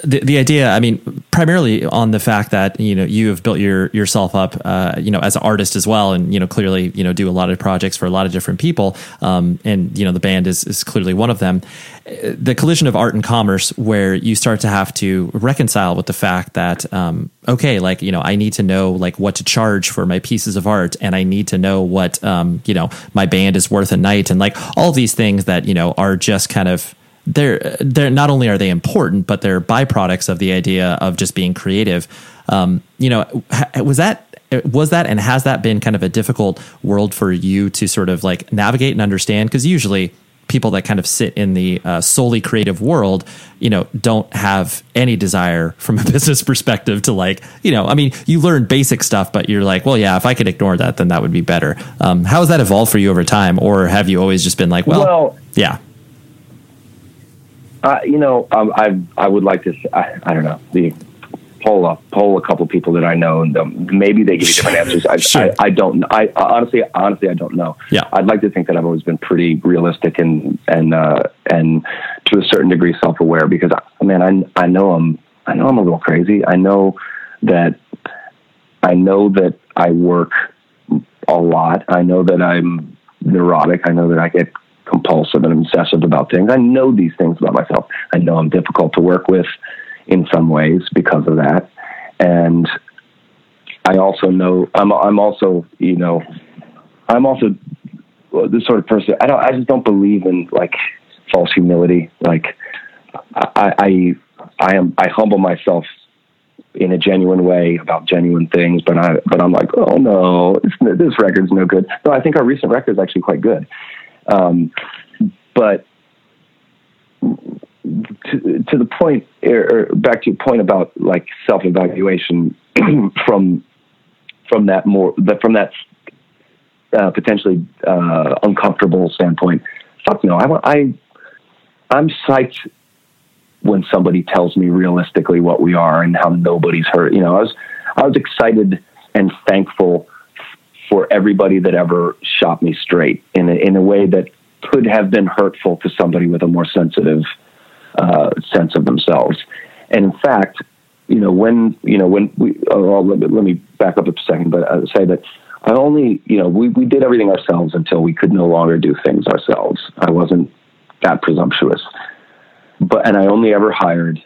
The, the idea, I mean, primarily on the fact that you know you have built your yourself up, uh, you know, as an artist as well, and you know, clearly, you know, do a lot of projects for a lot of different people, um, and you know, the band is is clearly one of them. The collision of art and commerce, where you start to have to reconcile with the fact that, um, okay, like you know, I need to know like what to charge for my pieces of art, and I need to know what um, you know my band is worth a night, and like all these things that you know are just kind of they're they're not only are they important, but they're byproducts of the idea of just being creative. Um, you know, was that was that and has that been kind of a difficult world for you to sort of like navigate and understand? Because usually people that kind of sit in the uh, solely creative world, you know, don't have any desire from a business perspective to like, you know, I mean, you learn basic stuff, but you're like, well, yeah, if I could ignore that, then that would be better. Um, how has that evolved for you over time, or have you always just been like, well, well yeah? Uh, you know, um, I I would like to. I, I don't know. The poll a poll a couple people that I know, and um, maybe they give you different answers. I, sure. I, I, don't. I honestly, honestly, I don't know. Yeah, I'd like to think that I've always been pretty realistic and and uh, and to a certain degree self aware because I mean I I know I'm I know I'm a little crazy. I know that I know that I work a lot. I know that I'm neurotic. I know that I get compulsive and obsessive about things. I know these things about myself. I know I'm difficult to work with in some ways because of that. And I also know I'm I'm also, you know, I'm also the sort of person I don't I just don't believe in like false humility. Like I I I am I humble myself in a genuine way about genuine things, but I but I'm like, oh no, this record's no good. No, I think our recent record is actually quite good. Um, but to, to, the point, or back to your point about like self evaluation from from that more from that uh, potentially uh, uncomfortable standpoint. Fuck no, I, I I'm psyched when somebody tells me realistically what we are and how nobody's hurt. You know, I was I was excited and thankful for everybody that ever shot me straight in a, in a way that could have been hurtful to somebody with a more sensitive uh, sense of themselves. And in fact, you know, when you know when we oh, let, me, let me back up a second, but I say that I only you know we we did everything ourselves until we could no longer do things ourselves. I wasn't that presumptuous, but and I only ever hired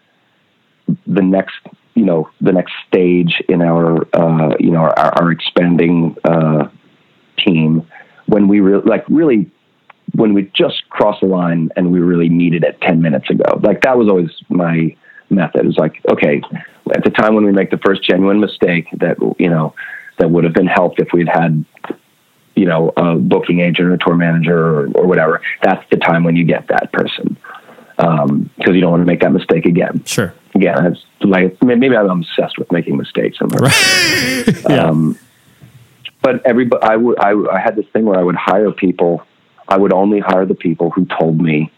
the next you know the next stage in our uh, you know our, our expanding uh, team when we were like really when we just crossed the line and we really needed it 10 minutes ago. Like that was always my method. It's like okay at the time when we make the first genuine mistake that you know that would have been helped if we'd had you know a booking agent or a tour manager or, or whatever that's the time when you get that person because um, you don't want to make that mistake again sure again, it's like maybe I'm obsessed with making mistakes. Right. yeah. Um, but everybody, I I, I had this thing where I would hire people. I would only hire the people who told me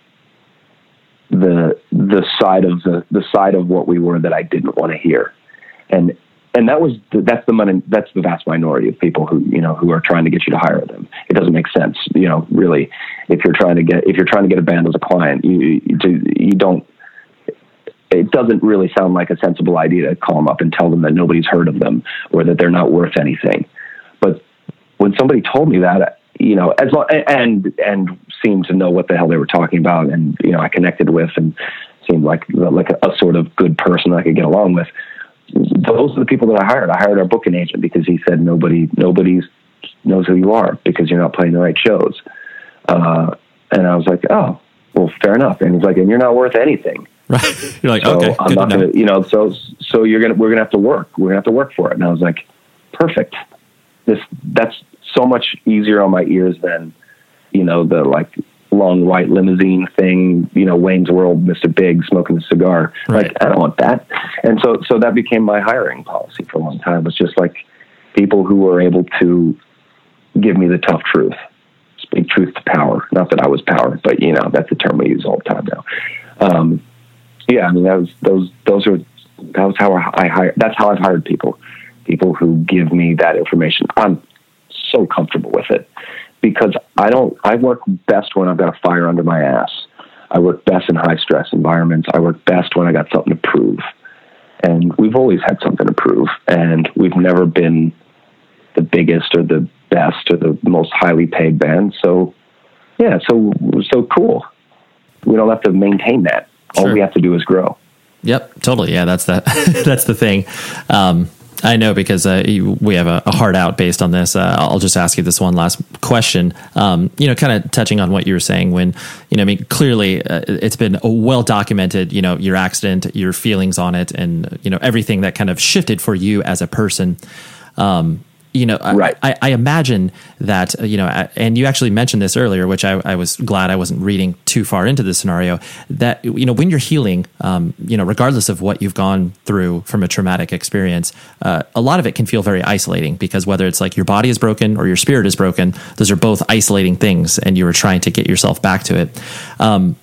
the the side of the the side of what we were that I didn't want to hear, and and that was the, that's the money that's the vast minority of people who you know who are trying to get you to hire them. It doesn't make sense, you know, really. If you're trying to get if you're trying to get a band as a client, you you, you don't it doesn't really sound like a sensible idea to call them up and tell them that nobody's heard of them or that they're not worth anything. But when somebody told me that, you know, as long, and and seemed to know what the hell they were talking about, and you know, I connected with and seemed like like a, a sort of good person I could get along with. Those are the people that I hired. I hired our booking agent because he said nobody nobody knows who you are because you're not playing the right shows. Uh, and I was like, oh, well, fair enough. And he's like, and you're not worth anything. Right. You're like, so okay, I'm not gonna, you know, so so you're gonna we're gonna have to work. We're gonna have to work for it. And I was like, perfect. This that's so much easier on my ears than, you know, the like long white limousine thing, you know, Wayne's World, Mr. Big smoking a cigar. Right. Like, I don't want that. And so so that became my hiring policy for a long time. It's just like people who were able to give me the tough truth. Speak truth to power. Not that I was power, but you know, that's the term we use all the time now. Um, yeah, I mean, that was those those are that was how I hired. That's how I've hired people, people who give me that information. I'm so comfortable with it because I don't. I work best when I've got a fire under my ass. I work best in high stress environments. I work best when I got something to prove. And we've always had something to prove. And we've never been the biggest or the best or the most highly paid band. So, yeah, so, so cool. We don't have to maintain that. All we have to do is grow. Yep, totally. Yeah, that's the that's the thing. Um, I know because uh, we have a, heart out based on this. Uh, I'll just ask you this one last question. Um, you know, kind of touching on what you were saying when, you know, I mean, clearly uh, it's been well documented, you know, your accident, your feelings on it, and, you know, everything that kind of shifted for you as a person. Um, you know, right. I, I, imagine that, uh, you know, and you actually mentioned this earlier, which I, I, was glad I wasn't reading too far into this scenario, that, you know, when you're healing, um, you know, regardless of what you've gone through from a traumatic experience, uh, a lot of it can feel very isolating because whether it's like your body is broken or your spirit is broken, those are both isolating things and you were trying to get yourself back to it. Um,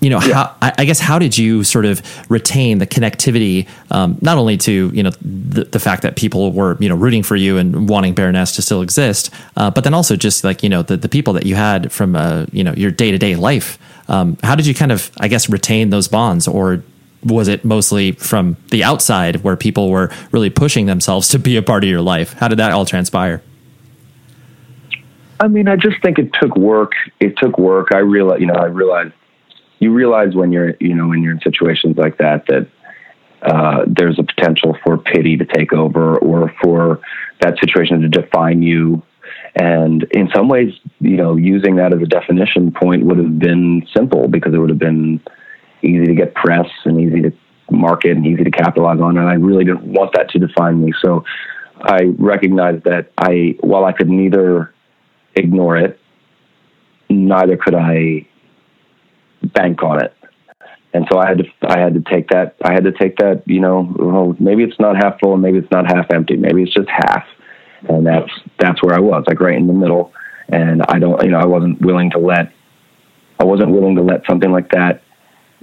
you know, yeah. how, I guess how did you sort of retain the connectivity, um, not only to you know the, the, fact that people were you know rooting for you and wanting Baroness to still exist, uh, but then also just like you know the, the people that you had from uh, you know your day to day life. Um, how did you kind of I guess retain those bonds, or was it mostly from the outside where people were really pushing themselves to be a part of your life? How did that all transpire? I mean, I just think it took work. It took work. I realized, you know, I realized you realize when you're you know when you're in situations like that that uh, there's a potential for pity to take over or for that situation to define you. And in some ways, you know, using that as a definition point would have been simple because it would have been easy to get press and easy to market and easy to capitalize on. And I really didn't want that to define me. So I recognized that I, while I could neither ignore it, neither could I bank on it. And so I had to, I had to take that, I had to take that, you know, well, maybe it's not half full and maybe it's not half empty. Maybe it's just half. And that's, that's where I was like right in the middle. And I don't, you know, I wasn't willing to let, I wasn't willing to let something like that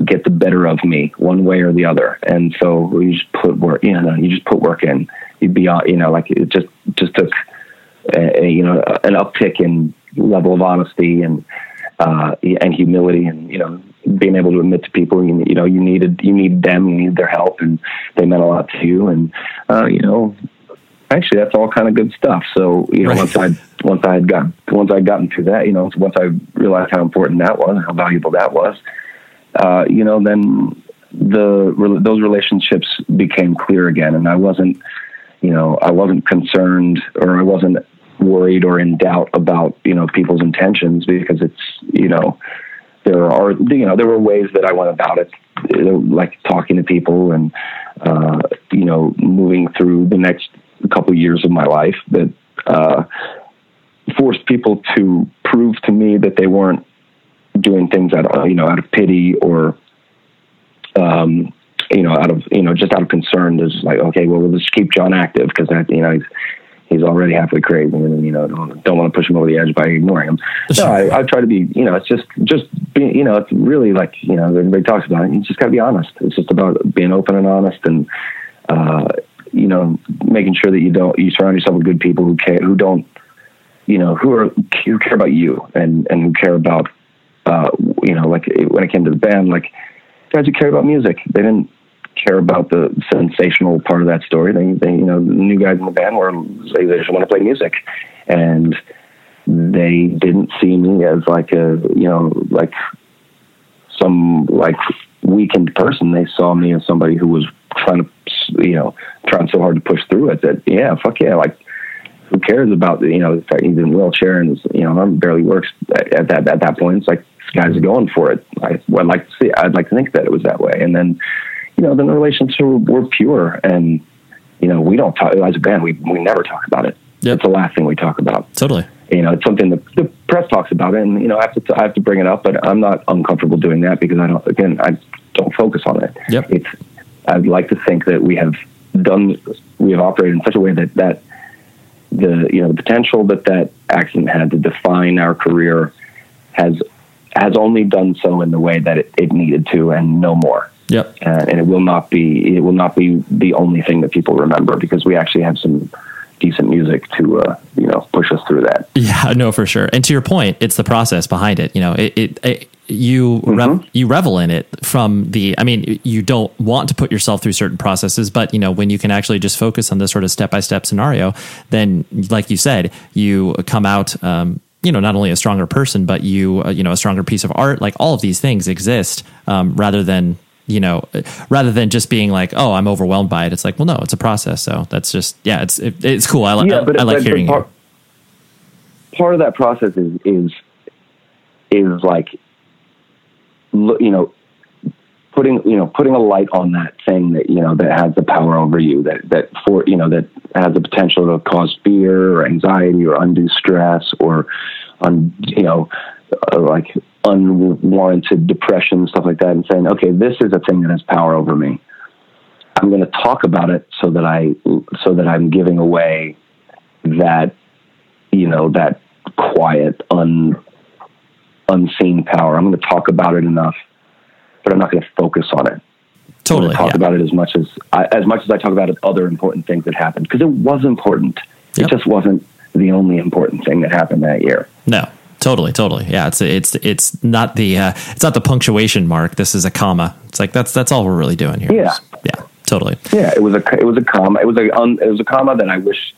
get the better of me one way or the other. And so you just put work, you know, you just put work in. You'd be, uh, you know, like it just, just took, a, you know, an uptick in level of honesty and, uh, and humility and you know being able to admit to people you, you know you needed you need them you need their help and they meant a lot to you. And uh, you know actually that's all kind of good stuff. So you know right. once I once I had got once I'd gotten through that you know once I realized how important that was how valuable that was uh, you know then the those relationships became clear again. And I wasn't you know I wasn't concerned or I wasn't worried or in doubt about you know people's intentions because it's you know there are you know there were ways that I went about it like talking to people and uh, you know moving through the next couple years of my life that uh, forced people to prove to me that they weren't doing things out of you know out of pity or um, you know out of you know just out of concern. There's like okay, well we'll just keep John active because that you know he's he's already halfway crazy and you know don't, want to push him over the edge by ignoring him. No I, I try to be you know it's just just being you know it's really like you know everybody talks about it you just got to be honest. It's just about being open and honest and uh, you know making sure that you don't you surround yourself with good people who care who don't you know who are who care about you and and who care about uh, you know like when it came to the band like guys who care about music they didn't care about the sensational part of that story. They, they you know, the new guys in the band were they, they just want to play music, and they didn't see me as like a you know like some like weakened person. They saw me as somebody who was trying to you know trying so hard to push through it that yeah fuck yeah like who cares about the you know the fact he's in wheelchair and you know arm barely works at that at that point it's like this guy's going for it I, would like to see I'd like to think that it was that way and then you know, then the relationships were, pure. And, you know, we don't talk, as a band, we, we never talk about it. Yep. It's the last thing we talk about. Totally. You know, it's something that the press talks about, and you know, I have to I have to bring it up, but I'm not uncomfortable doing that because I don't. Again, I don't focus on it. Yep. It's. I'd like to think that we have done, we have operated in such a way that that the you know the potential that that accident had to define our career has has only done so in the way that it, it needed to, and no more. Yep. Uh, and it will not be it will not be the only thing that people remember because we actually have some decent music to uh, you know push us through that. Yeah, no, for sure. And to your point, it's the process behind it. You know, it, it, it you rev- you revel in it from the i mean you don't want to put yourself through certain processes but you know when you can actually just focus on this sort of step-by-step scenario then like you said you come out um, you know not only a stronger person but you uh, you know a stronger piece of art like all of these things exist um, rather than you know rather than just being like oh i'm overwhelmed by it. It's like well no it's a process. So that's just yeah it's it, it's cool. I, li- Yeah, but, I like but- but hearing part, it. part of that process is is is like you know putting you know putting a light on that thing that you know that has the power over you that that for you know that has the potential to cause fear or anxiety or undue stress or on you know uh, like unwarranted depression stuff like that and saying okay this is a thing that has power over me i'm going to talk about it so that i so that i'm giving away that you know that quiet un unseen power i'm going to talk about it enough but i'm not going to focus on it I'm totally talk yeah. about it as much as I, as much as I talk about other important things that happened because it was important. Yep. It just wasn't the only important thing that happened that year. No, totally, totally. Yeah, it's it's it's not the uh, it's not the punctuation mark. This is a comma. It's like that's that's all we're really doing here. Yeah. yeah, totally. Yeah, it was a it was a comma. It was a un, it was a comma that I wish,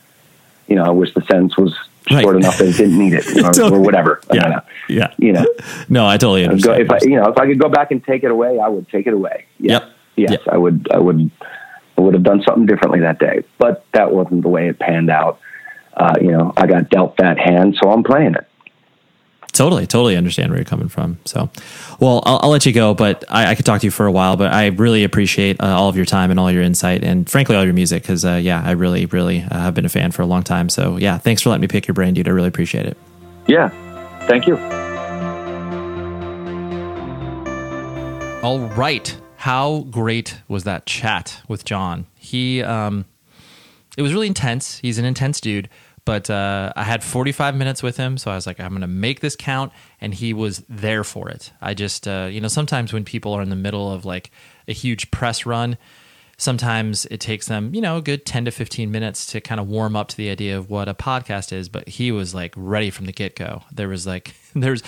you know, I wish the sentence was Right. short enough that it didn't need it or, Totally. or whatever. Yeah, know. yeah. You know, No, I totally understand. if I you know if I could go back and take it away, I would take it away. Yes. Yep. Yes, Yep. I would. I would. I would have done something differently that day, but that wasn't the way it panned out. Uh, you know, I got dealt that hand, so I'm playing it. Totally, totally understand where you're coming from. So, well, I'll, I'll let you go, but I, I could talk to you for a while. But I really appreciate uh, all of your time and all your insight, and frankly, all your music. Because uh, yeah, I really, really uh, have been a fan for a long time. So yeah, thanks for letting me pick your brain, dude. I really appreciate it. Yeah. Thank you. All right. How great was that chat with John? He, um, it was really intense. He's an intense dude, but uh, I had 45 minutes with him, so I was like, I'm going to make this count, and he was there for it. I just, uh, you know, sometimes when people are in the middle of like a huge press run, sometimes it takes them, you know, a good 10 to 15 minutes to kind of warm up to the idea of what a podcast is, but he was like ready from the get go. There was like, there's,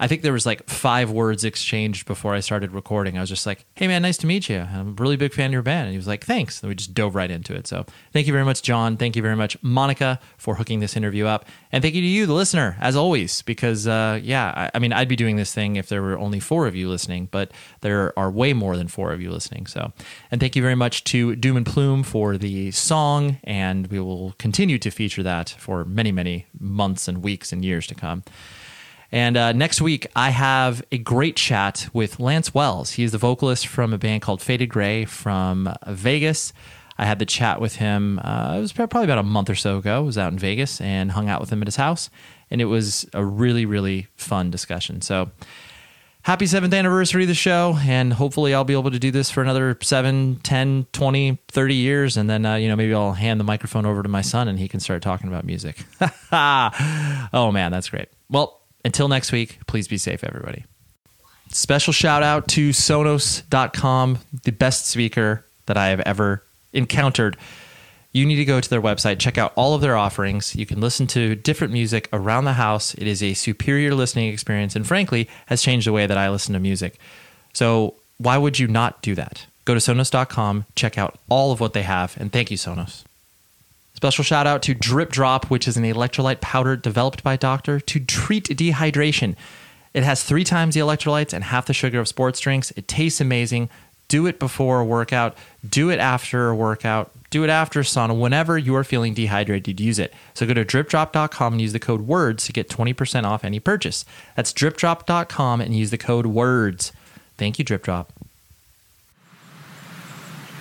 I think there was like five words exchanged before I started recording. I was just like, "Hey man, nice to meet you. I'm a really big fan of your band." And he was like, "Thanks." And we just dove right into it. So, thank you very much, John. Thank you very much, Monica, for hooking this interview up, and thank you to you, the listener, as always. Because uh, yeah, I, I mean, I'd be doing this thing if there were only four of you listening, but there are way more than four of you listening. So, and thank you very much to Doom and Plume for the song, and we will continue to feature that for many, many months and weeks and years to come. And uh, next week, I have a great chat with Lance Wells. He's the vocalist from a band called Faded Gray from Vegas. I had the chat with him. Uh, it was probably about a month or so ago. I was out in Vegas and hung out with him at his house, and it was a really, really fun discussion. So, happy seventh anniversary of the show, and hopefully, I'll be able to do this for another 7, 10, 20, 30 years, and then uh, you know maybe I'll hand the microphone over to my son, and he can start talking about music. oh man, that's great. Well, until next week, please be safe, everybody. Special shout out to Sonos.com, the best speaker that I have ever encountered. You need to go to their website, check out all of their offerings. You can listen to different music around the house. It is a superior listening experience and, frankly, has changed the way that I listen to music. So, why would you not do that? Go to Sonos.com, check out all of what they have, and thank you, Sonos. Special shout out to Drip Drop, which is an electrolyte powder developed by doctor to treat dehydration. It has three times the electrolytes and half the sugar of sports drinks. It tastes amazing. Do it before a workout, do it after a workout, do it after sauna. Whenever you are feeling dehydrated, use it. So go to dripdrop.com and use the code WORDS to get 20% off any purchase. That's dripdrop.com and use the code WORDS. Thank you, Drip Drop.